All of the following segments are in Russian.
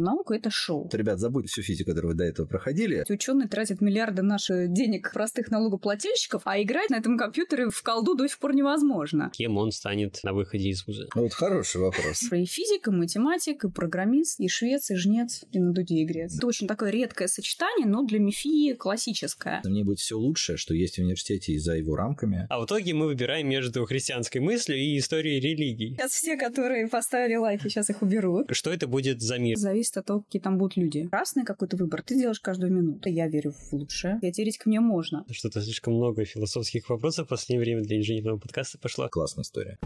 Наука — это шоу. Ребят, забудьте всю физику, которую вы до этого проходили. Ученые тратят миллиарды наших денег простых налогоплательщиков, а играть на этом компьютере в колду до сих пор невозможно. Кем он станет на выходе из вуза? Вот хороший вопрос. И физик, и математик, и программист, и швец, и жнец, и на дуде игрец. Это очень такое редкое сочетание, но для МИФИ классическое. Мне будет все лучшее, что есть в университете и за его рамками. А в итоге мы выбираем между христианской мыслью и историей религий. Сейчас все, которые поставили лайки, сейчас их уберут. Что это будет за мир? Зависит от того, какие там будут люди. Красный какой-то выбор ты делаешь каждую минуту. Я верю в лучшее. Я теоретика мне можно. Что-то слишком много философских вопросов в последнее время для инженерного подкаста пошло. Классная история.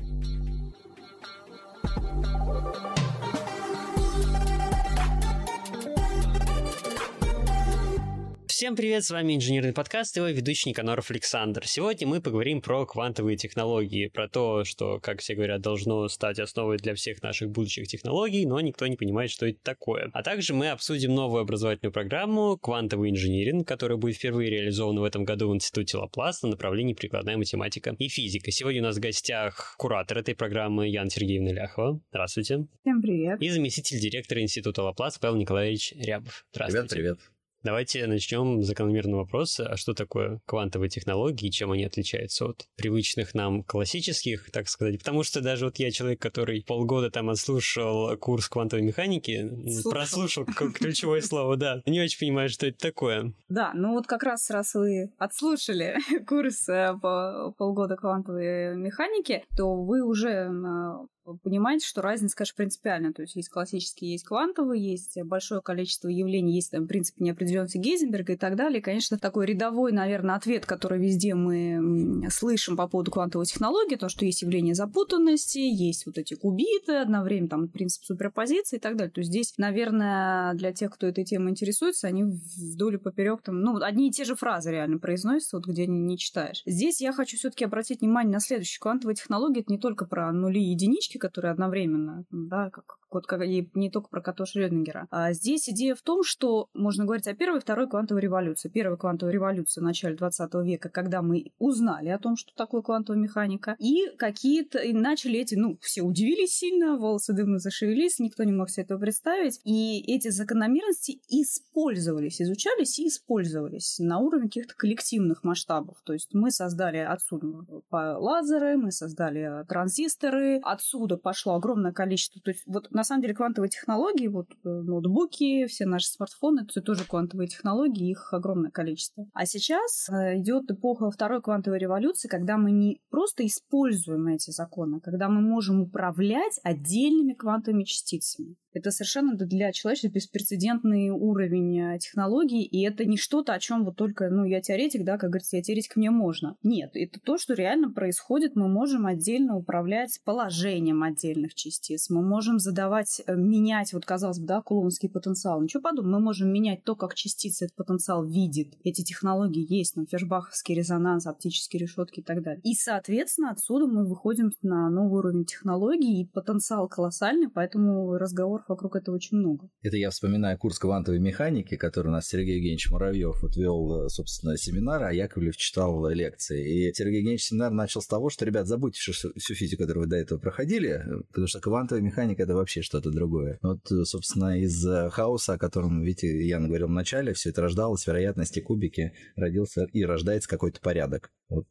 Всем привет, с вами инженерный подкаст и его ведущий Никаноров Александр. Сегодня мы поговорим про квантовые технологии, про то, что, как все говорят, должно стать основой для всех наших будущих технологий, но никто не понимает, что это такое. А также мы обсудим новую образовательную программу «Квантовый инжиниринг», которая будет впервые реализована в этом году в Институте Лаплас на направлении прикладная математика и физика. Сегодня у нас в гостях куратор этой программы Яна Сергеевна Ляхова. Здравствуйте. Всем привет. И заместитель директора Института Лаплас Павел Николаевич Рябов. Здравствуйте. Привет, привет. Давайте начнем с закономерного вопроса, а что такое квантовые технологии и чем они отличаются от привычных нам классических, так сказать. Потому что даже вот я человек, который полгода там отслушал курс квантовой механики, Слушал. прослушал ключевое слово, да, не очень понимаю, что это такое. Да, ну вот как раз раз вы отслушали курс э, по полгода квантовой механики, то вы уже понимаете, что разница, конечно, принципиальная. То есть есть классические, есть квантовые, есть большое количество явлений, есть там принцип неопределенности Гейзенберга и так далее. И, конечно, такой рядовой, наверное, ответ, который везде мы слышим по поводу квантовой технологии, то, что есть явление запутанности, есть вот эти кубиты, одновременно там принцип суперпозиции и так далее. То есть здесь, наверное, для тех, кто этой темой интересуется, они вдоль и поперек там, ну, одни и те же фразы реально произносятся, вот где не читаешь. Здесь я хочу все-таки обратить внимание на следующее. Квантовая технология это не только про нули и единички, точки, которые одновременно, да, как, вот как и не только про кота Шрёдингера. А здесь идея в том, что можно говорить о первой и второй квантовой революции. Первая квантовая революция в начале 20 века, когда мы узнали о том, что такое квантовая механика, и какие-то и начали эти, ну, все удивились сильно, волосы дымно зашевелились, никто не мог себе этого представить, и эти закономерности использовались, изучались и использовались на уровне каких-то коллективных масштабов. То есть мы создали отсюда лазеры, мы создали транзисторы, отсюда оттуда пошло огромное количество. То есть вот на самом деле квантовые технологии, вот э, ноутбуки, все наши смартфоны, это тоже квантовые технологии, их огромное количество. А сейчас э, идет эпоха второй квантовой революции, когда мы не просто используем эти законы, когда мы можем управлять отдельными квантовыми частицами. Это совершенно для человечества беспрецедентный уровень э, технологий, и это не что-то, о чем вот только, ну, я теоретик, да, как говорится, я теоретик, мне можно. Нет, это то, что реально происходит, мы можем отдельно управлять положением отдельных частиц, мы можем задавать, э, менять, вот, казалось бы, да, кулонский потенциал. Ничего подобного, мы можем менять то, как частица этот потенциал видит. Эти технологии есть, там, фершбаховский резонанс, оптические решетки и так далее. И, соответственно, отсюда мы выходим на новый уровень технологий, и потенциал колоссальный, поэтому разговор вокруг этого очень много. Это я вспоминаю курс квантовой механики, который у нас Сергей Евгеньевич Муравьев вот вел, собственно, семинар, а Яковлев читал лекции. И Сергей Евгеньевич семинар начал с того, что, ребят, забудьте всю физику, которую вы до этого проходили, потому что квантовая механика – это вообще что-то другое. Вот, собственно, из хаоса, о котором, видите, Ян говорил в начале, все это рождалось, вероятности кубики, родился и рождается какой-то порядок. Вот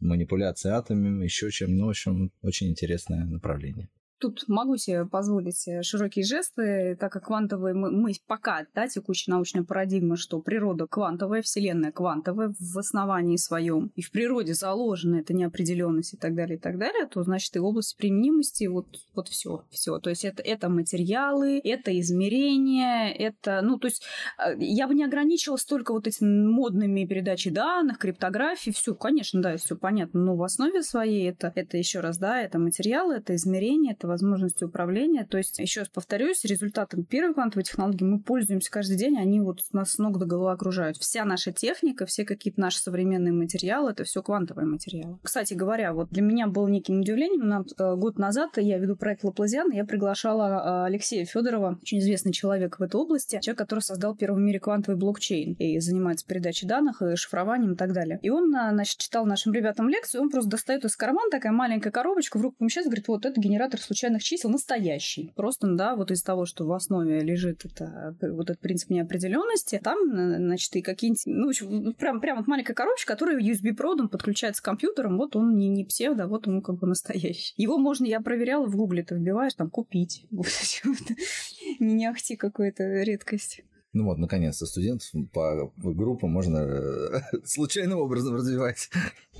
манипуляция атомами, еще чем, ну, в общем, очень интересное направление. Тут могу себе позволить э, широкие жесты, так как квантовые мы, мы пока, да, текущая научная парадигма, что природа квантовая, Вселенная квантовая в основании своем, и в природе заложена эта неопределенность и так далее, и так далее, то значит и область применимости вот, вот все, все. То есть это, это материалы, это измерения, это, ну, то есть э, я бы не ограничивалась только вот этими модными передачей данных, криптографией, все, конечно, да, все понятно, но в основе своей это, это еще раз, да, это материалы, это измерения, это возможности управления. То есть, еще раз повторюсь, результатом первой квантовой технологии мы пользуемся каждый день, они вот нас с ног до головы окружают. Вся наша техника, все какие-то наши современные материалы, это все квантовые материалы. Кстати говоря, вот для меня было неким удивлением, э, год назад я веду проект Лаплазиан, я приглашала э, Алексея Федорова, очень известный человек в этой области, человек, который создал первый в мире квантовый блокчейн и занимается передачей данных, и шифрованием и так далее. И он, э, значит, читал нашим ребятам лекцию, он просто достает из кармана такая маленькая коробочка, в руку помещается, говорит, вот это генератор случайных случайных чисел настоящий. Просто, да, вот из того, что в основе лежит это, вот этот принцип неопределенности, там, значит, и какие-нибудь, ну, в общем, прям, прям вот маленькая коробочка, которая USB-проводом подключается к компьютерам, вот он не, не псевдо, вот он как бы настоящий. Его можно, я проверяла в гугле, ты вбиваешь, там, купить. Не ахти какой-то редкость. Ну вот, наконец-то студентов по группам можно э, случайным образом развивать.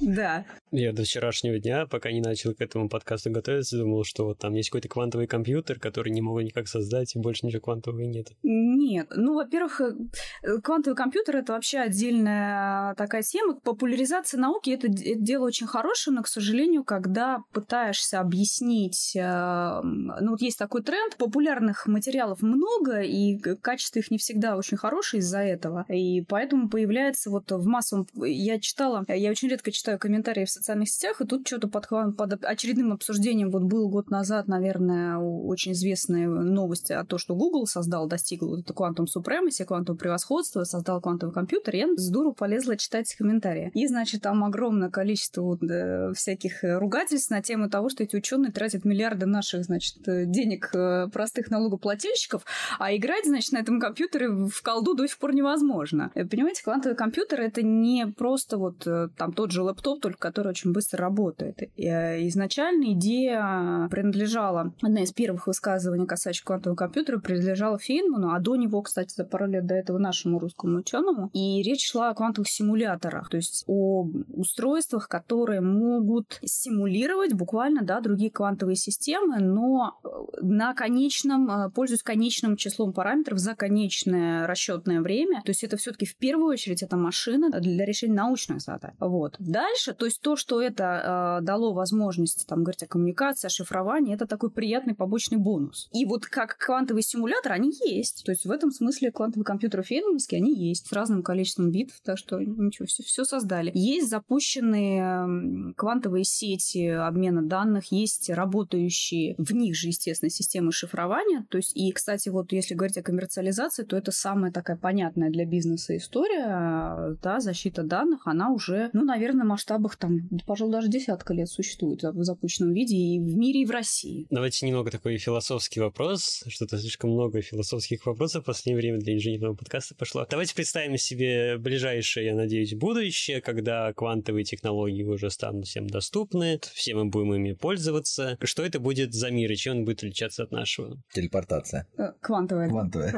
Да. Я до вчерашнего дня, пока не начал к этому подкасту готовиться, думал, что вот там есть какой-то квантовый компьютер, который не могу никак создать, и больше ничего квантового нет. Нет. Ну, во-первых, э, квантовый компьютер — это вообще отдельная такая тема. Популяризация науки — это, дело очень хорошее, но, к сожалению, когда пытаешься объяснить... Э, ну, вот есть такой тренд, популярных материалов много, и качество их не всегда всегда очень хороший из-за этого. И поэтому появляется вот в массовом... Я читала, я очень редко читаю комментарии в социальных сетях, и тут что-то под, под очередным обсуждением вот был год назад, наверное, очень известная новость о том, что Google создал, достиг вот это квантум supremacy, квантум превосходства, создал квантовый компьютер. Я с дуру полезла читать комментарии. И, значит, там огромное количество вот, да, всяких ругательств на тему того, что эти ученые тратят миллиарды наших, значит, денег э, простых налогоплательщиков, а играть, значит, на этом компьютере в колду до сих пор невозможно. Э, понимаете, квантовый компьютер — это не просто вот э, там тот же лэптоп, только который очень быстро работает. Э, изначально идея принадлежала, одна из первых высказываний касающих квантового компьютера принадлежала Фейнману, а до него, кстати, за пару лет до этого нашему русскому ученому. И речь шла о квантовых симуляторах, то есть о устройствах, которые могут симулировать буквально да, другие квантовые системы, но на конечном, пользуясь конечным числом параметров за конечное длительное расчетное время. То есть это все-таки в первую очередь это машина для решения научных задач. Вот. Дальше, то есть то, что это э, дало возможность там говорить о коммуникации, о шифровании, это такой приятный побочный бонус. И вот как квантовый симулятор, они есть. То есть в этом смысле квантовые компьютеры фейнмановские, они есть с разным количеством битов, так что ничего, все, все создали. Есть запущенные квантовые сети обмена данных, есть работающие в них же, естественно, системы шифрования. То есть, и, кстати, вот если говорить о коммерциализации, то это самая такая понятная для бизнеса история, да, защита данных, она уже, ну, наверное, в масштабах там, пожалуй, даже десятка лет существует в запущенном виде и в мире, и в России. Давайте немного такой философский вопрос. Что-то слишком много философских вопросов в последнее время для инженерного подкаста пошло. Давайте представим себе ближайшее, я надеюсь, будущее, когда квантовые технологии уже станут всем доступны, все мы будем ими пользоваться. Что это будет за мир и чем он будет отличаться от нашего? Телепортация. Э, квантовая. Квантовая.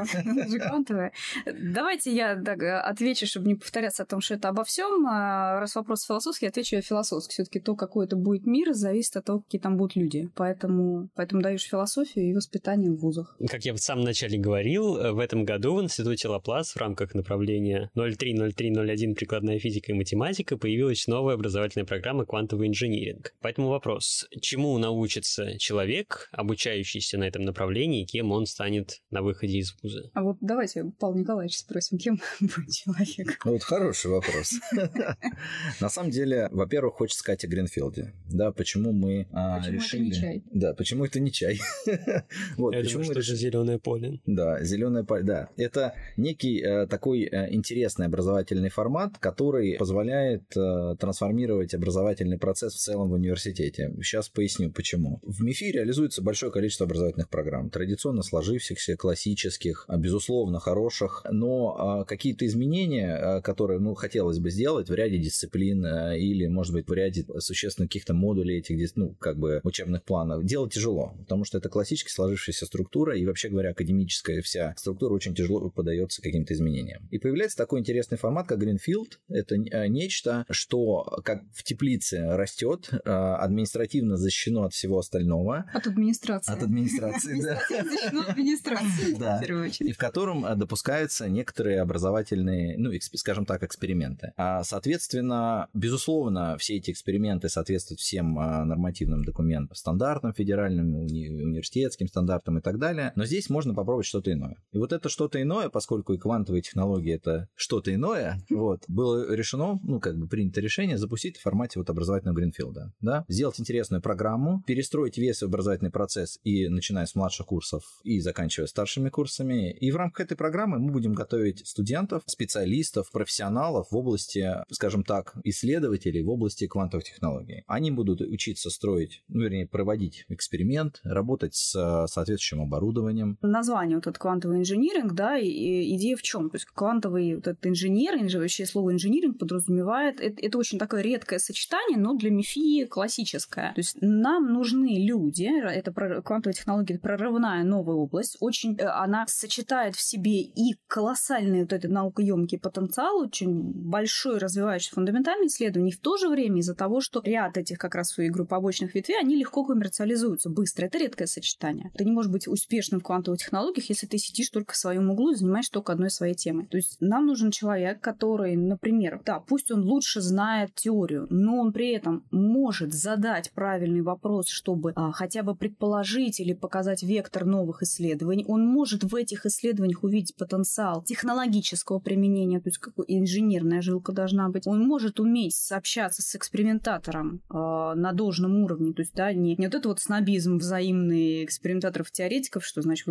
Квантовая. Давайте я так, отвечу, чтобы не повторяться о том, что это обо всем. А, раз вопрос философский, отвечу я философски. Все-таки то, какой это будет мир, зависит от того, какие там будут люди. Поэтому, поэтому даешь философию и воспитание в вузах. Как я в самом начале говорил, в этом году в Институте Лаплас в рамках направления 03-03-01 прикладная физика и математика появилась новая образовательная программа квантовый инжиниринг. Поэтому вопрос, чему научится человек, обучающийся на этом направлении, кем он станет на выходе из вуза? А вот давай давайте Павла Николаевича спросим, кем будет человек. Вот хороший вопрос. На самом деле, во-первых, хочется сказать о Гринфилде. Да, почему мы а, решили... это не чай? Да, почему это не чай? вот, почему это зеленое поле. Да, зеленое поле, да. Это некий э, такой э, интересный образовательный формат, который позволяет э, трансформировать образовательный процесс в целом в университете. Сейчас поясню, почему. В МИФИ реализуется большое количество образовательных программ, традиционно сложившихся, классических, а, безусловно, безусловно, хороших, но а, какие-то изменения, а, которые, ну, хотелось бы сделать в ряде дисциплин а, или, может быть, в ряде существенных каких-то модулей этих, ну, как бы учебных планов, делать тяжело, потому что это классически сложившаяся структура, и, вообще говоря, академическая вся структура очень тяжело подается каким-то изменениям. И появляется такой интересный формат, как Greenfield. Это нечто, что как в теплице растет, административно защищено от всего остального. От администрации. От администрации, да. Защищено администрации, да. И в котором Э, допускаются некоторые образовательные, ну, скажем так, эксперименты. А, соответственно, безусловно, все эти эксперименты соответствуют всем а, нормативным документам, стандартам федеральным, уни- университетским стандартам и так далее. Но здесь можно попробовать что-то иное. И вот это что-то иное, поскольку и квантовые технологии это что-то иное, вот, было решено, ну, как бы принято решение запустить в формате вот образовательного Гринфилда, да, сделать интересную программу, перестроить весь образовательный процесс и начиная с младших курсов и заканчивая старшими курсами, и в рамках этой этой программы мы будем готовить студентов, специалистов, профессионалов в области, скажем так, исследователей в области квантовых технологий. Они будут учиться строить, ну, вернее, проводить эксперимент, работать с соответствующим оборудованием. Название вот этот квантовый инжиниринг, да, и идея в чем? То есть квантовый вот этот инженер, вообще слово инжиниринг подразумевает, это, это очень такое редкое сочетание, но для МИФИ классическое. То есть нам нужны люди, это квантовая технология, это прорывная новая область, очень э, она сочетает в себе и колоссальный вот этот наукоемкий потенциал, очень большой развивающий фундаментальные исследования, и в то же время из-за того, что ряд этих как раз своих групп побочных ветвей, они легко коммерциализуются быстро. Это редкое сочетание. Ты не можешь быть успешным в квантовых технологиях, если ты сидишь только в своем углу и занимаешься только одной своей темой. То есть нам нужен человек, который, например, да, пусть он лучше знает теорию, но он при этом может задать правильный вопрос, чтобы а, хотя бы предположить или показать вектор новых исследований. Он может в этих исследованиях увидеть потенциал технологического применения, то есть какой инженерная жилка должна быть. Он может уметь сообщаться с экспериментатором э, на должном уровне, то есть да, не, не вот это вот снобизм взаимный экспериментаторов-теоретиков, что значит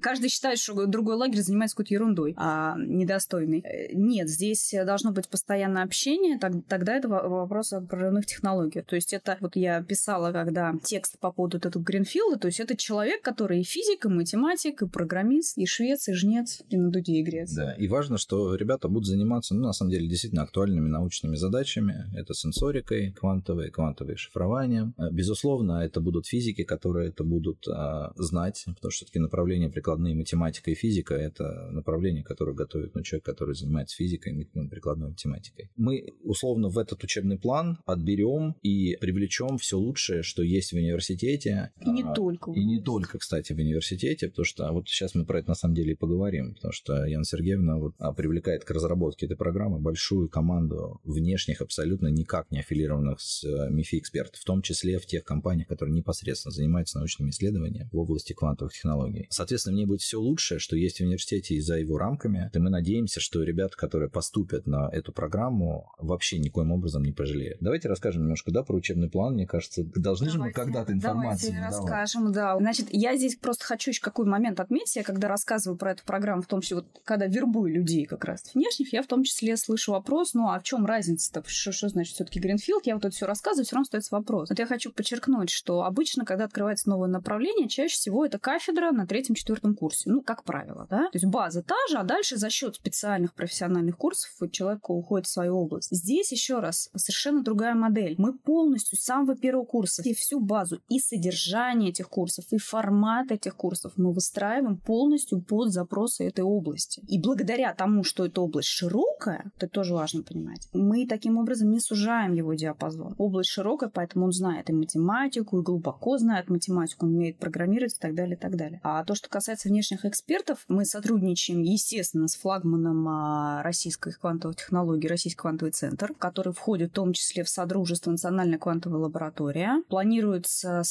каждый считает, что другой лагерь занимается какой-то ерундой, а недостойный. Э, нет, здесь должно быть постоянное общение, так, тогда это вопрос о прорывных технологиях. То есть это вот я писала, когда текст по поводу этого Гринфилда, то есть это человек, который и физик, и математик, и программист, и швец, и жнец, и на дуде игрец. Да, и важно, что ребята будут заниматься, ну, на самом деле, действительно актуальными научными задачами. Это сенсорикой квантовой, квантовое шифрование. Э, безусловно, это будут физики, которые это будут а, знать, потому что все-таки направление прикладные математика и физика – это направление, которое готовит ну, человек, который занимается физикой и прикладной математикой. Мы условно в этот учебный план отберем и привлечем все лучшее, что есть в университете. И не а, только. И не только, кстати, в университете, потому что вот сейчас мы про это на самом деле и поговорим, потому что Яна Сергеевна вот а, привлекает к разработке этой программы большую команду внешних, абсолютно никак не аффилированных с э, МИФИ экспертов, в том числе в тех компаниях, которые непосредственно занимаются научными исследованиями в области квантовых технологий. Соответственно, мне будет все лучшее, что есть в университете и за его рамками. И мы надеемся, что ребята, которые поступят на эту программу, вообще никоим образом не пожалеют. Давайте расскажем немножко, да, про учебный план. Мне кажется, должны давайте, же мы когда-то информацию Давайте расскажем, да. Значит, я здесь просто хочу еще какой момент отметить. Я когда рассказываю про эту программу, в том числе, вот когда вербую людей как раз внешних, я в том числе слышу вопрос, ну а в чем разница-то? Что, что значит все-таки Гринфилд? Я вот это все рассказываю, все равно остается вопрос. Вот я хочу подчеркнуть, что обычно, когда открывается новое направление, чаще всего это кафедра на третьем-четвертом курсе. Ну, как правило, да? То есть база та же, а дальше за счет специальных профессиональных курсов человек уходит в свою область. Здесь еще раз совершенно другая модель. Мы полностью с самого первого курса и всю базу, и содержание этих курсов, и формат этих курсов мы выстраиваем полностью под запросы этой области. И благодаря тому, что эта область широкая, это тоже важно понимать, мы таким образом не сужаем его диапазон. Область широкая, поэтому он знает и математику, и глубоко знает математику, он умеет программировать и так далее, и так далее. А то, что касается внешних экспертов. Мы сотрудничаем, естественно, с флагманом а, российской квантовой технологии, Российский квантовый центр, который входит в том числе в Содружество Национальная квантовая лаборатория. Планируется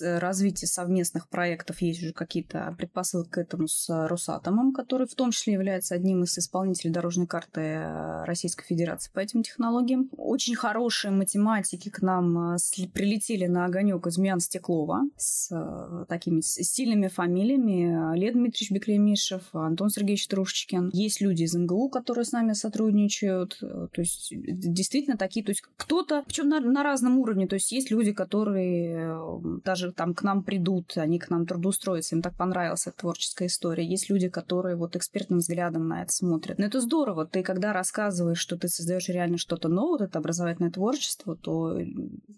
развитие совместных проектов, есть уже какие-то предпосылки к этому с Росатомом, который в том числе является одним из исполнителей дорожной карты а, Российской Федерации по этим технологиям. Очень хорошие математики к нам а, прилетели на огонек из Миан Стеклова с такими сильными фамилиями. Дмитрий Дмитриевич Беклемишев, Антон Сергеевич Трушечкин. Есть люди из МГУ, которые с нами сотрудничают. То есть действительно такие, то есть кто-то, причем на, на разном уровне, то есть есть люди, которые э, даже там к нам придут, они к нам трудоустроятся, им так понравилась эта творческая история. Есть люди, которые вот экспертным взглядом на это смотрят. Но это здорово. Ты когда рассказываешь, что ты создаешь реально что-то новое, это образовательное творчество, то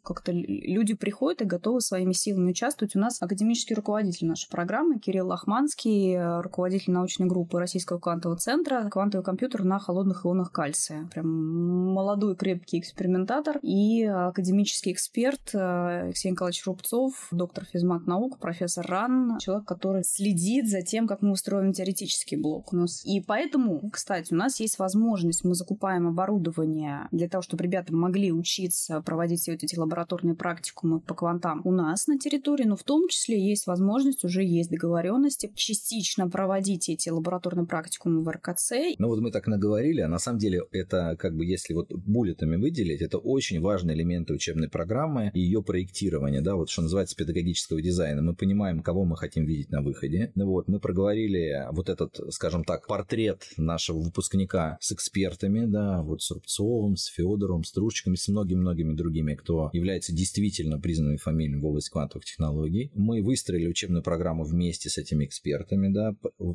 как-то люди приходят и готовы своими силами участвовать. У нас академический руководитель нашей программы Кирилл Лохманский, руководитель научной группы Российского квантового центра «Квантовый компьютер на холодных ионах кальция». Прям молодой крепкий экспериментатор и академический эксперт э, Алексей Николаевич Рубцов, доктор физмат наук, профессор РАН, человек, который следит за тем, как мы устроим теоретический блок у нас. И поэтому, кстати, у нас есть возможность, мы закупаем оборудование для того, чтобы ребята могли учиться проводить все вот эти лабораторные практикумы по квантам у нас на территории, но в том числе есть возможность, уже есть договоренности частично проводить эти лабораторные практикумы в РКЦ. Ну вот мы так наговорили, а на самом деле это как бы если вот буллетами выделить, это очень важные элементы учебной программы и ее проектирования, да, вот что называется педагогического дизайна. Мы понимаем, кого мы хотим видеть на выходе. Ну вот, мы проговорили вот этот, скажем так, портрет нашего выпускника с экспертами, да, вот с Рубцовым, с Федоровым, с Трушчиками, с многими-многими другими, кто является действительно признанными фамилиями в области квантовых технологий. Мы выстроили учебную программу вместе с этими экспертами, да,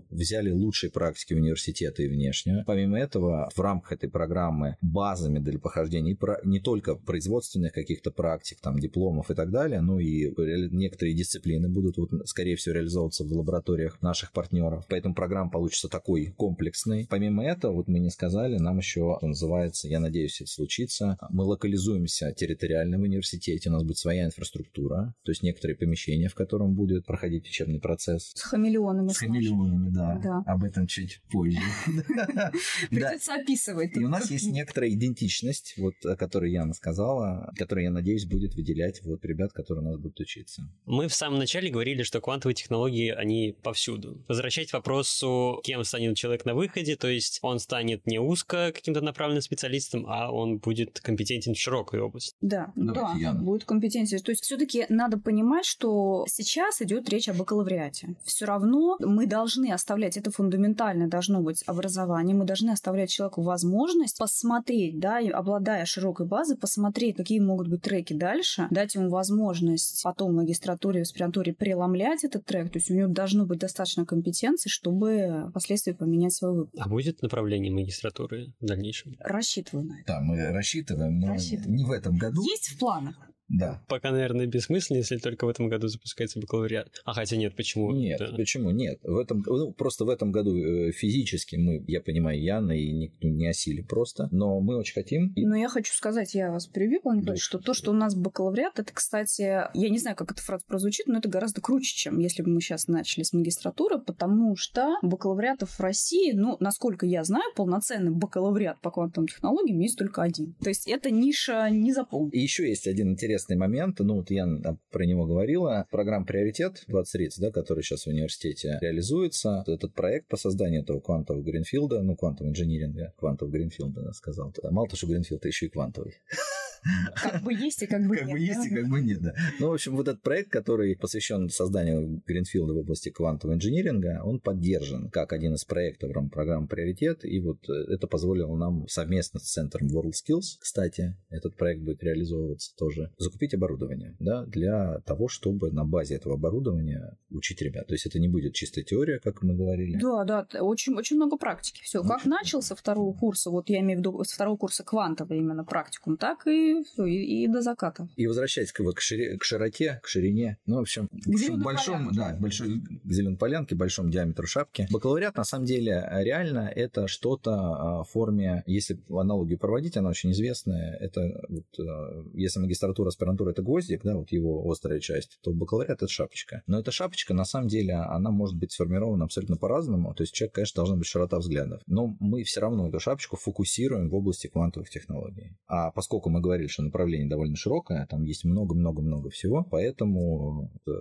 взяли лучшие практики университета и внешне. Помимо этого, в рамках этой программы базами для похождения не только производственных каких-то практик, там, дипломов и так далее, но и некоторые дисциплины будут, вот, скорее всего, реализовываться в лабораториях наших партнеров. Поэтому программа получится такой комплексной. Помимо этого, вот мы не сказали, нам еще называется, я надеюсь, это случится, мы локализуемся территориально в университете, у нас будет своя инфраструктура, то есть некоторые помещения, в котором будет проходить учебный процесс. С хамелеонами. С хамелеонами, да. да. Об этом чуть позже. Придется описывать. И у нас есть некоторая идентичность, вот, о которой Яна сказала, которая, я надеюсь, будет выделять вот ребят, которые у нас будут учиться. Мы в самом начале говорили, что квантовые технологии, они повсюду. Возвращать к вопросу, кем станет человек на выходе, то есть он станет не узко каким-то направленным специалистом, а он будет компетентен в широкой области. Да, Давайте, да, Яна. будет компетентен. То есть все-таки надо понимать, что сейчас идет речь о бакалавриате. Все равно мы должны оставлять, это фундаментально должно быть образование, мы должны оставлять человеку возможность посмотреть, да, и обладая широкой базой, посмотреть, какие могут быть треки дальше, дать ему возможность потом в магистратуре, в аспирантуре преломлять этот трек, то есть у него должно быть достаточно компетенции, чтобы впоследствии поменять свой выбор. А будет направление магистратуры в дальнейшем? Рассчитываю на это. Да, мы рассчитываем, но рассчитываем. не в этом году. Есть в планах. Да. Пока, наверное, бессмысленно, если только в этом году запускается бакалавриат. А хотя нет, почему? Нет, да. почему нет? В этом, ну, просто в этом году э, физически мы, я понимаю, Яна и никто не осили просто, но мы очень хотим. Но я хочу сказать, я вас перебью, да. что то, что у нас бакалавриат, это, кстати, я не знаю, как эта фраза прозвучит, но это гораздо круче, чем если бы мы сейчас начали с магистратуры, потому что бакалавриатов в России, ну, насколько я знаю, полноценный бакалавриат по квантовым технологиям есть только один. То есть эта ниша не заполнена. И еще есть один интересный интересный момент, ну вот я про него говорила, программа «Приоритет» 2030, да, который сейчас в университете реализуется, этот проект по созданию этого квантового гринфилда, ну, квантового инжиниринга, квантового гринфилда, сказал. Мало того, что гринфилд, а еще и квантовый. Как бы есть и как бы нет. Как бы есть и как бы нет, да. Ну, в общем, вот этот проект, который посвящен созданию Гринфилда в области квантового инжиниринга, он поддержан как один из проектов в рамках программы «Приоритет», и вот э, это позволило нам совместно с центром WorldSkills, кстати, этот проект будет реализовываться тоже, закупить оборудование, да, для того, чтобы на базе этого оборудования учить ребят. То есть это не будет чистая теория, как мы говорили. Да, да, очень, очень много практики. Все, как начал со второго курса, вот я имею в виду со второго курса квантовый именно практикум, так и и, и, до заката. И возвращаясь к, к, шире, к широте, к ширине, ну, в общем, к большому, да, большой, к зеленой полянке, большому диаметру шапки. Бакалавриат, на самом деле, реально это что-то а, в форме, если аналогию проводить, она очень известная, это вот, а, если магистратура, аспирантура это гвоздик, да, вот его острая часть, то бакалавриат это шапочка. Но эта шапочка, на самом деле, она может быть сформирована абсолютно по-разному, то есть человек, конечно, должна быть широта взглядов, но мы все равно эту шапочку фокусируем в области квантовых технологий. А поскольку мы говорим говорили, что направление довольно широкое, там есть много-много-много всего, поэтому э,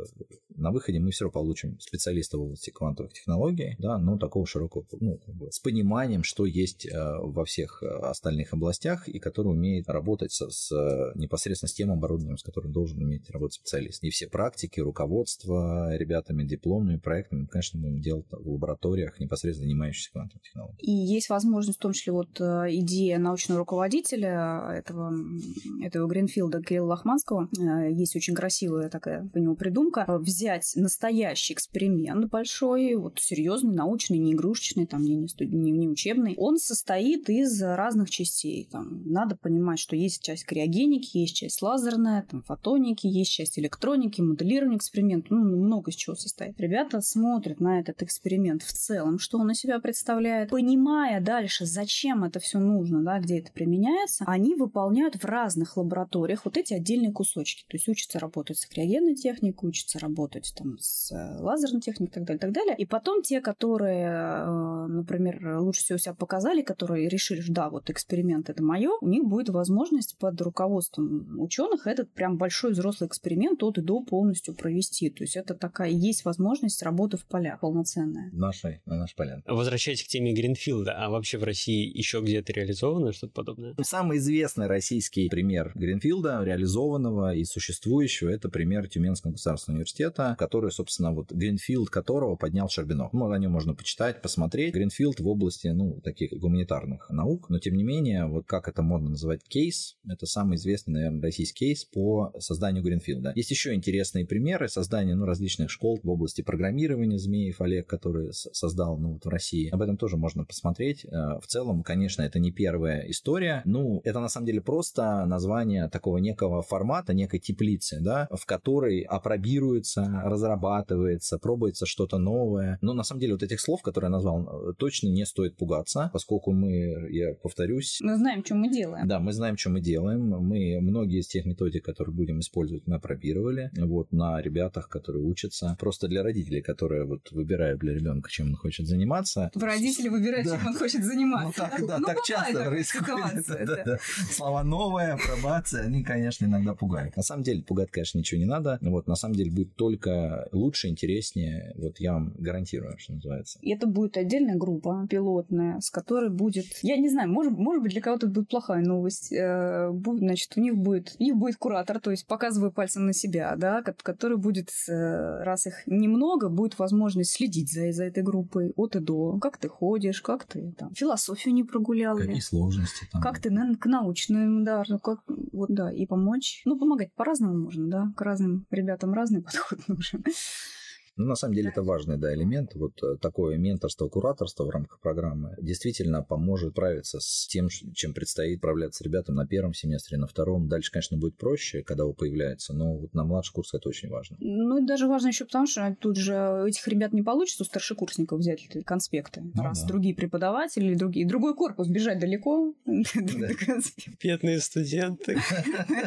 на выходе мы все равно получим специалиста в области квантовых технологий, да, но такого широкого, ну, с пониманием, что есть э, во всех э, остальных областях и который умеет работать с, с непосредственно с тем оборудованием, с которым должен уметь работать специалист. И все практики, руководство ребятами, дипломными проектами, конечно, будем делать в лабораториях, непосредственно занимающихся квантовыми технологиями. И есть возможность, в том числе, вот идея научного руководителя этого этого Гринфилда Кирилла Лохманского. Э, есть очень красивая такая по нему придумка. Взять настоящий эксперимент большой, вот серьезный, научный, не игрушечный, там, не, не, не, не учебный. Он состоит из разных частей. Там, надо понимать, что есть часть криогеники, есть часть лазерная, там, фотоники, есть часть электроники, моделирования эксперимента. Ну, много из чего состоит. Ребята смотрят на этот эксперимент в целом, что он из себя представляет, понимая дальше, зачем это все нужно, да, где это применяется, они выполняют в разных лабораториях вот эти отдельные кусочки. То есть учатся работать с криогенной техникой, учатся работать там с э, лазерной техникой и так далее, и так далее. И потом те, которые, э, например, лучше всего себя показали, которые решили, что да, вот эксперимент это мое, у них будет возможность под руководством ученых этот прям большой взрослый эксперимент от и до полностью провести. То есть это такая есть возможность работы в полях полноценная. Нашей, на наш полян. Возвращаясь к теме Гринфилда, а вообще в России еще где-то реализовано что-то подобное? Самый известный российский пример Гринфилда, реализованного и существующего, это пример Тюменского государственного университета, который, собственно, вот Гринфилд которого поднял Щербинов. Ну, о нем можно почитать, посмотреть. Гринфилд в области, ну, таких гуманитарных наук, но тем не менее, вот как это можно называть кейс, это самый известный, наверное, российский кейс по созданию Гринфилда. Есть еще интересные примеры создания, ну, различных школ в области программирования Змеев Олег, который создал, ну, вот в России. Об этом тоже можно посмотреть. Э, в целом, конечно, это не первая история. Ну, это на самом деле просто название такого некого формата, некой теплицы, да, в которой апробируется, разрабатывается, пробуется что-то новое. Но на самом деле вот этих слов, которые я назвал, точно не стоит пугаться, поскольку мы, я повторюсь... Мы знаем, что мы делаем. Да, мы знаем, что мы делаем. Мы многие из тех методик, которые будем использовать, мы опробировали вот на ребятах, которые учатся. Просто для родителей, которые вот выбирают для ребенка, чем он хочет заниматься. Родители выбирают, да. чем он хочет заниматься. Ну так, да, ну, так часто происходит. Да, да. Слова новые, апробация, они, конечно, иногда пугают. На самом деле, пугать, конечно, ничего не надо. Вот, на самом деле, будет только лучше, интереснее. Вот я вам гарантирую, что называется. И это будет отдельная группа пилотная, с которой будет... Я не знаю, может, может быть, для кого-то будет плохая новость. Э, будет, значит, у них будет, у них будет куратор, то есть показываю пальцем на себя, да, который будет, э, раз их немного, будет возможность следить за, за этой группой от и до. Как ты ходишь, как ты там философию не прогулял. Какие сложности там. Как ты на, к научным, да, ну как, вот да, и помочь. Ну, помогать по-разному можно, да, к разным ребятам разный подход нужен. Ну, на самом деле, это важный да, элемент. Вот э, такое менторство, кураторство в рамках программы действительно поможет справиться с тем, чем предстоит справляться ребятам на первом семестре, на втором. Дальше, конечно, будет проще, когда он появляется, но вот на младший курс это очень важно. Ну, это даже важно еще потому, что тут же этих ребят не получится у старшекурсников взять конспекты. Ну, раз да. другие преподаватели, другие, другой корпус, бежать далеко. Бедные студенты.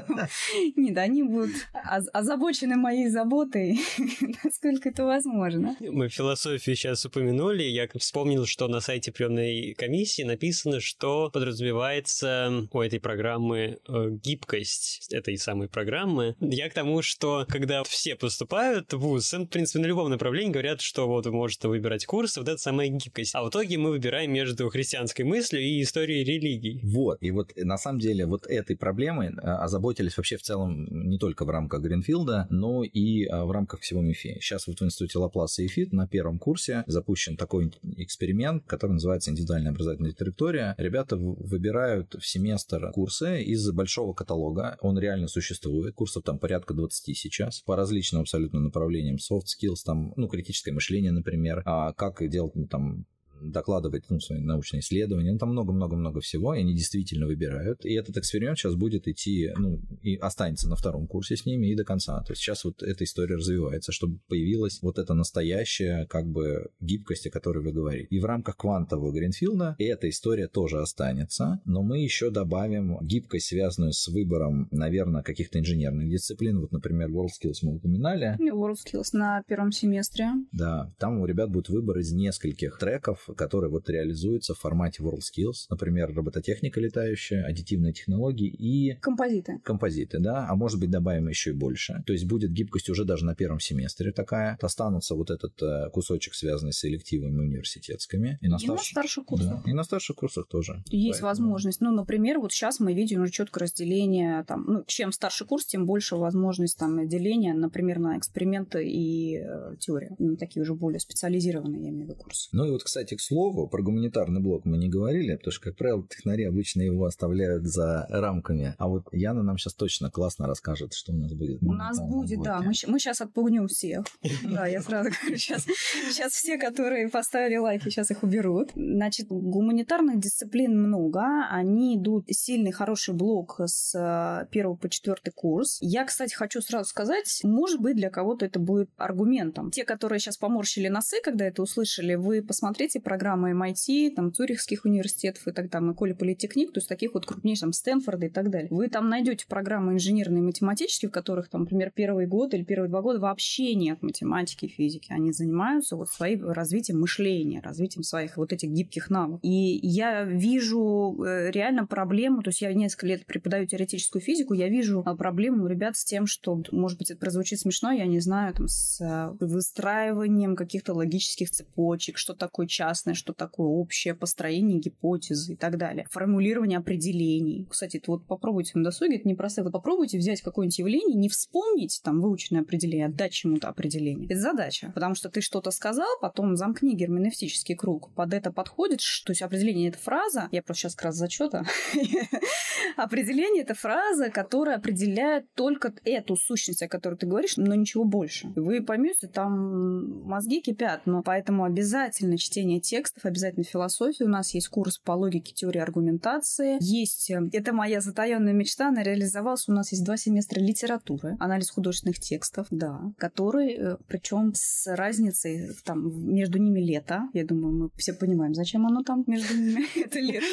Нет, они будут озабочены моей заботой, насколько это это возможно. Мы философию сейчас упомянули. Я вспомнил, что на сайте приемной комиссии написано, что подразумевается у этой программы э, гибкость этой самой программы. Я к тому, что когда все поступают в ВУЗ, в принципе, на любом направлении говорят, что вот вы можете выбирать курс, вот это самая гибкость. А в итоге мы выбираем между христианской мыслью и историей религий. Вот. И вот на самом деле вот этой проблемой э, озаботились вообще в целом не только в рамках Гринфилда, но и э, в рамках всего МИФИ. Сейчас вот в институте Лапласа и Фит на первом курсе запущен такой эксперимент, который называется индивидуальная образовательная траектория. Ребята выбирают в семестр курсы из большого каталога. Он реально существует. Курсов там порядка 20 сейчас по различным абсолютно направлениям. Soft skills, там, ну, критическое мышление, например, а как делать ну, там докладывать ну, свои научные исследования. Ну, там много-много-много всего, и они действительно выбирают. И этот эксперимент сейчас будет идти, ну, и останется на втором курсе с ними и до конца. То есть сейчас вот эта история развивается, чтобы появилась вот эта настоящая как бы гибкость, о которой вы говорите. И в рамках квантового Гринфилда эта история тоже останется, но мы еще добавим гибкость, связанную с выбором, наверное, каких-то инженерных дисциплин. Вот, например, WorldSkills мы упоминали. WorldSkills на первом семестре. Да, там у ребят будет выбор из нескольких треков, которые вот реализуются в формате WorldSkills, например, робототехника летающая, аддитивные технологии и... Композиты. Композиты, да, а может быть добавим еще и больше. То есть будет гибкость уже даже на первом семестре такая. Останутся вот этот э, кусочек, связанный с селективами университетскими. И на, и старш... на старших курсах. Да, и на старших курсах тоже. Есть Поэтому... возможность. Ну, например, вот сейчас мы видим уже четкое разделение, там, ну, чем старший курс, тем больше возможность там деления, например, на эксперименты и э, теорию. Ну, такие уже более специализированные, я имею в виду, курсы. Ну и вот, кстати, к слову, про гуманитарный блок мы не говорили, потому что, как правило, технари обычно его оставляют за рамками. А вот Яна нам сейчас точно классно расскажет, что у нас будет. У нас будет, да. Мы, мы сейчас отпугнем всех. Да, я сразу говорю, сейчас, сейчас все, которые поставили лайки, сейчас их уберут. Значит, гуманитарных дисциплин много. Они идут сильный, хороший блок с э, первого по четвертый курс. Я, кстати, хочу сразу сказать, может быть, для кого-то это будет аргументом. Те, которые сейчас поморщили носы, когда это услышали, вы посмотрите программы MIT, там, Цюрихских университетов и так далее, Коли Политехник, то есть таких вот крупнейших, там, Стэнфорда и так далее. Вы там найдете программы инженерные и математические, в которых, там, например, первый год или первые два года вообще нет математики, физики. Они занимаются вот своим развитием мышления, развитием своих вот этих гибких навыков. И я вижу э, реально проблему, то есть я несколько лет преподаю теоретическую физику, я вижу а, проблему у ребят с тем, что, может быть, это прозвучит смешно, я не знаю, там, с э, выстраиванием каких-то логических цепочек, что такое частное, что такое общее, построение гипотезы и так далее. Формулирование определений. Кстати, вот попробуйте на досуге, это непросто. Вы попробуйте взять какое-нибудь явление, не вспомнить там выученное определение, отдать чему-то определение. Это задача, потому что ты что-то сказал, потом замкни герменевтический круг. Под это подходит, то есть определение — это фраза, я просто сейчас как раз зачета. Определение — это фраза, которая определяет только эту сущность, о которой ты говоришь, но ничего больше. Вы поймете, там мозги кипят, но поэтому обязательно чтение текстов, обязательно философия. У нас есть курс по логике теории аргументации. Есть, э, это моя затаенная мечта, она реализовалась. У нас есть два семестра литературы, анализ художественных текстов, да, который, э, причем с разницей там между ними лето. Я думаю, мы все понимаем, зачем оно там между ними это лето.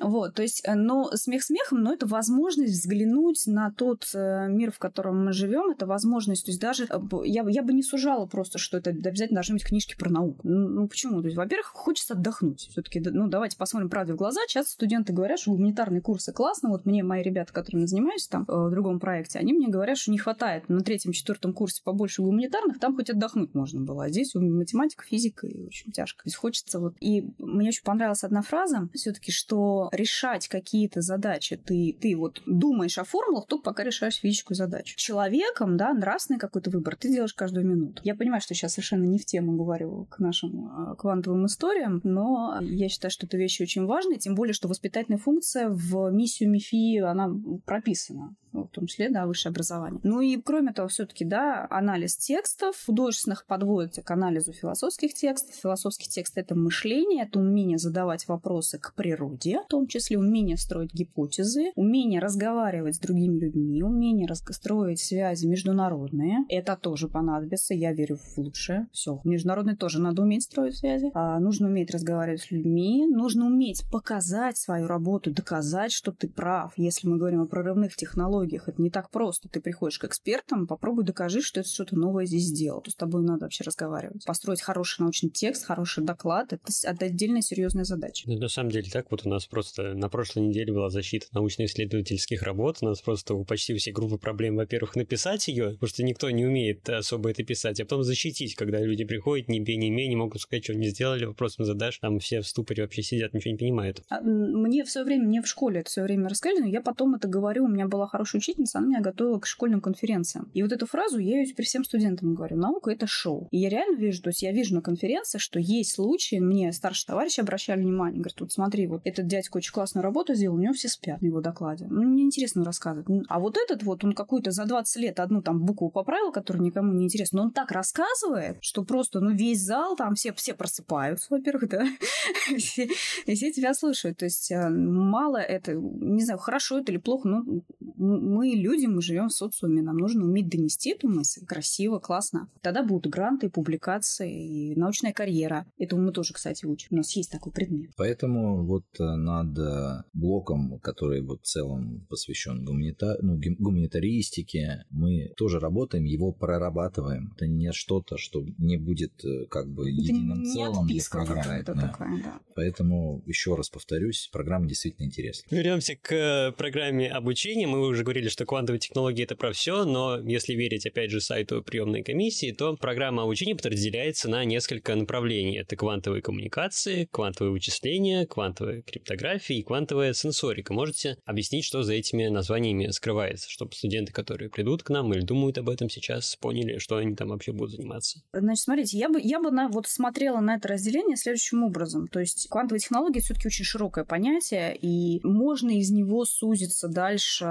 Вот, то есть, э, но смех смехом, но это возможность взглянуть на тот мир, в котором мы живем, это возможность, то есть даже я, я бы не сужала просто, что это обязательно должны быть книжки про науку. Ну, ну почему? То есть, во-первых, хочется отдохнуть. Все-таки, ну, давайте посмотрим правде в глаза. Часто студенты говорят, что гуманитарные курсы классно. Вот мне мои ребята, которыми занимаюсь там э, в другом проекте, они мне говорят, что не хватает на третьем, четвертом курсе побольше гуманитарных, там хоть отдохнуть можно было. А здесь математика, физика, и очень тяжко. То есть хочется вот... И мне очень понравилась одна фраза все-таки, что решать какие-то задачи ты, ты вот думаешь о формулах, только пока решаешь физическую задачу. Человеком, да, нравственный какой-то выбор ты делаешь каждую минуту. Я понимаю, что сейчас совершенно не в тему говорю к нашим а, квантовым историям, но я считаю, что это вещи очень важные, тем более, что воспитательная функция в миссию МИФИ, она прописана в том числе, да, высшее образование. Ну и кроме того, все-таки, да, анализ текстов художественных подводится к анализу философских текстов. Философский текст — это мышление, это умение задавать вопросы к природе, в том числе умение строить гипотезы, умение разговаривать с другими людьми, умение строить связи международные. Это тоже понадобится, я верю в лучшее. Все, международные тоже надо уметь строить связи. А, нужно уметь разговаривать с людьми, нужно уметь показать свою работу, доказать, что ты прав. Если мы говорим о прорывных технологиях, технологиях. Это не так просто. Ты приходишь к экспертам, попробуй докажи, что это что-то новое здесь сделал. То с тобой надо вообще разговаривать. Построить хороший научный текст, хороший доклад — это отдельная серьезная задача. Ну, на самом деле так вот у нас просто на прошлой неделе была защита научно-исследовательских работ. У нас просто у почти все группы проблем, во-первых, написать ее, потому что никто не умеет особо это писать, а потом защитить, когда люди приходят, ни бей, ни имей, не могут сказать, что они сделали, вопросом задашь, там все в ступоре вообще сидят, ничего не понимают. А, мне в свое время, мне в школе это все время рассказали, но я потом это говорю, у меня была хорошая учительница, она меня готовила к школьным конференциям. И вот эту фразу я ее при всем студентам говорю. Наука — это шоу. И я реально вижу, то есть я вижу на конференциях, что есть случаи, мне старшие товарищи обращали внимание, говорят, вот смотри, вот этот дядька очень классную работу сделал, у него все спят на его докладе. Ну, мне интересно рассказывать. Ну, а вот этот вот, он какую-то за 20 лет одну там букву поправил, которая никому не интересна, но он так рассказывает, что просто, ну, весь зал, там все, все просыпаются, во-первых, да, все, все тебя слушают. То есть э, мало это, не знаю, хорошо это или плохо, но мы люди, мы живем в социуме, нам нужно уметь донести эту мысль красиво, классно. Тогда будут гранты, публикации и научная карьера. Этому мы тоже, кстати, учим. У нас есть такой предмет. Поэтому вот э, над э, блоком, который вот в целом посвящен гуманита... ну, гуманитаристике, мы тоже работаем, его прорабатываем. Это не что-то, что не будет э, как бы единым это целым для программы. Да. Такое, да. Поэтому еще раз повторюсь, программа действительно интересна. Вернемся к программе обучения. Мы уже говорили, что квантовые технологии это про все, но если верить, опять же, сайту приемной комиссии, то программа обучения подразделяется на несколько направлений. Это квантовые коммуникации, квантовые вычисления, квантовая криптография и квантовая сенсорика. Можете объяснить, что за этими названиями скрывается, чтобы студенты, которые придут к нам или думают об этом сейчас, поняли, что они там вообще будут заниматься? Значит, смотрите, я бы, я бы на, вот смотрела на это разделение следующим образом. То есть квантовые технологии все-таки очень широкое понятие, и можно из него сузиться дальше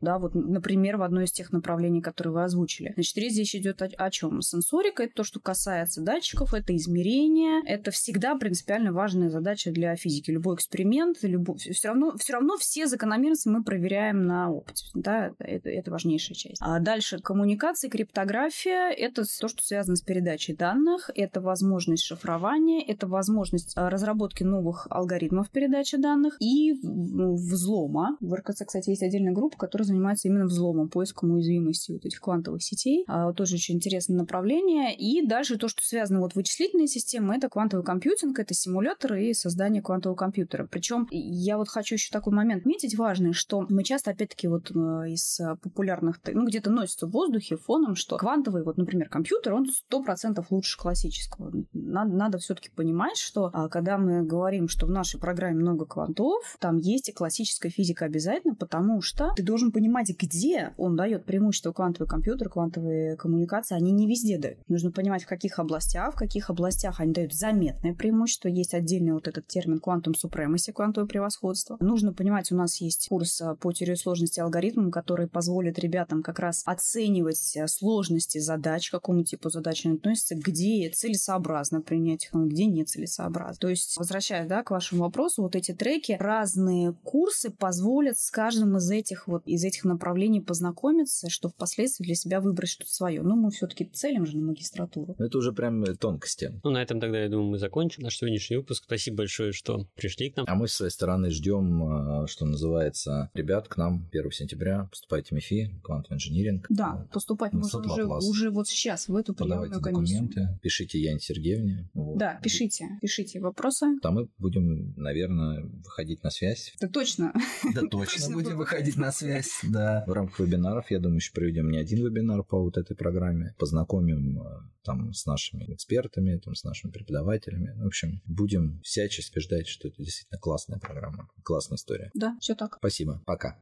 да, вот, например, в одно из тех направлений, которые вы озвучили. Значит, речь идет о, о чем? Сенсорика — это то, что касается датчиков, это измерение, это всегда принципиально важная задача для физики. Любой эксперимент, любой, все, равно, все равно все закономерности мы проверяем на опыте, да, это, это важнейшая часть. А дальше коммуникация, криптография — это то, что связано с передачей данных, это возможность шифрования, это возможность а, разработки новых алгоритмов передачи данных и взлома. В РКЦ, кстати, есть отдельная группа, которая занимается именно взломом, поиском уязвимости вот этих квантовых сетей. А, тоже очень интересное направление. И дальше то, что связано вот вычислительные системы, это квантовый компьютинг, это симуляторы и создание квантового компьютера. Причем я вот хочу еще такой момент метить важный, что мы часто, опять-таки, вот э, из популярных, ну, где-то носится в воздухе фоном, что квантовый, вот, например, компьютер, он сто процентов лучше классического. Надо, надо все-таки понимать, что а, когда мы говорим, что в нашей программе много квантов, там есть и классическая физика обязательно, потому что ты должен понимать, где он дает преимущество квантовый компьютер, квантовые коммуникации, они не везде дают. Нужно понимать, в каких областях, в каких областях они дают заметное преимущество. Есть отдельный вот этот термин квантум supremacy, квантовое превосходство. Нужно понимать, у нас есть курс а, по теории сложности алгоритмам, который позволит ребятам как раз оценивать а, сложности задач, какому типу задач они относятся, где целесообразно принять их, где нецелесообразно. То есть, возвращаясь да, к вашему вопросу, вот эти треки, разные курсы позволят с каждым из этих вот из этих направлений познакомиться, что впоследствии для себя выбрать что-то свое. Ну, мы все-таки целим же на магистратуру. Это уже прям тонкости. Ну, на этом тогда, я думаю, мы закончим наш сегодняшний выпуск. Спасибо большое, что пришли к нам. А мы с своей стороны ждем, а, что называется, ребят к нам 1 сентября. Поступайте в МИФИ, Quantum Engineering. Да, поступать можно уже, уже вот сейчас в эту приемную комиссию. документы, пишите Яне Сергеевне. Вот. Да, пишите, пишите вопросы. Там мы будем, наверное, выходить на связь. Да точно. Да точно будем выходить на связь, да. В рамках вебинаров, я думаю, еще проведем не один вебинар по вот этой программе. Познакомим э, там с нашими экспертами, там, с нашими преподавателями. В общем, будем всячески ждать, что это действительно классная программа, классная история. Да, все так. Спасибо. Пока.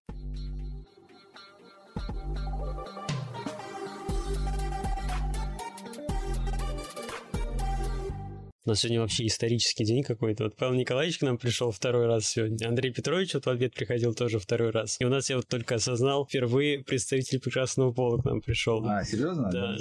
У нас сегодня вообще исторический день какой-то. Вот Павел Николаевич к нам пришел второй раз сегодня. Андрей Петрович вот в ответ приходил тоже второй раз. И у нас я вот только осознал, впервые представитель прекрасного пола к нам пришел. А, серьезно? Да.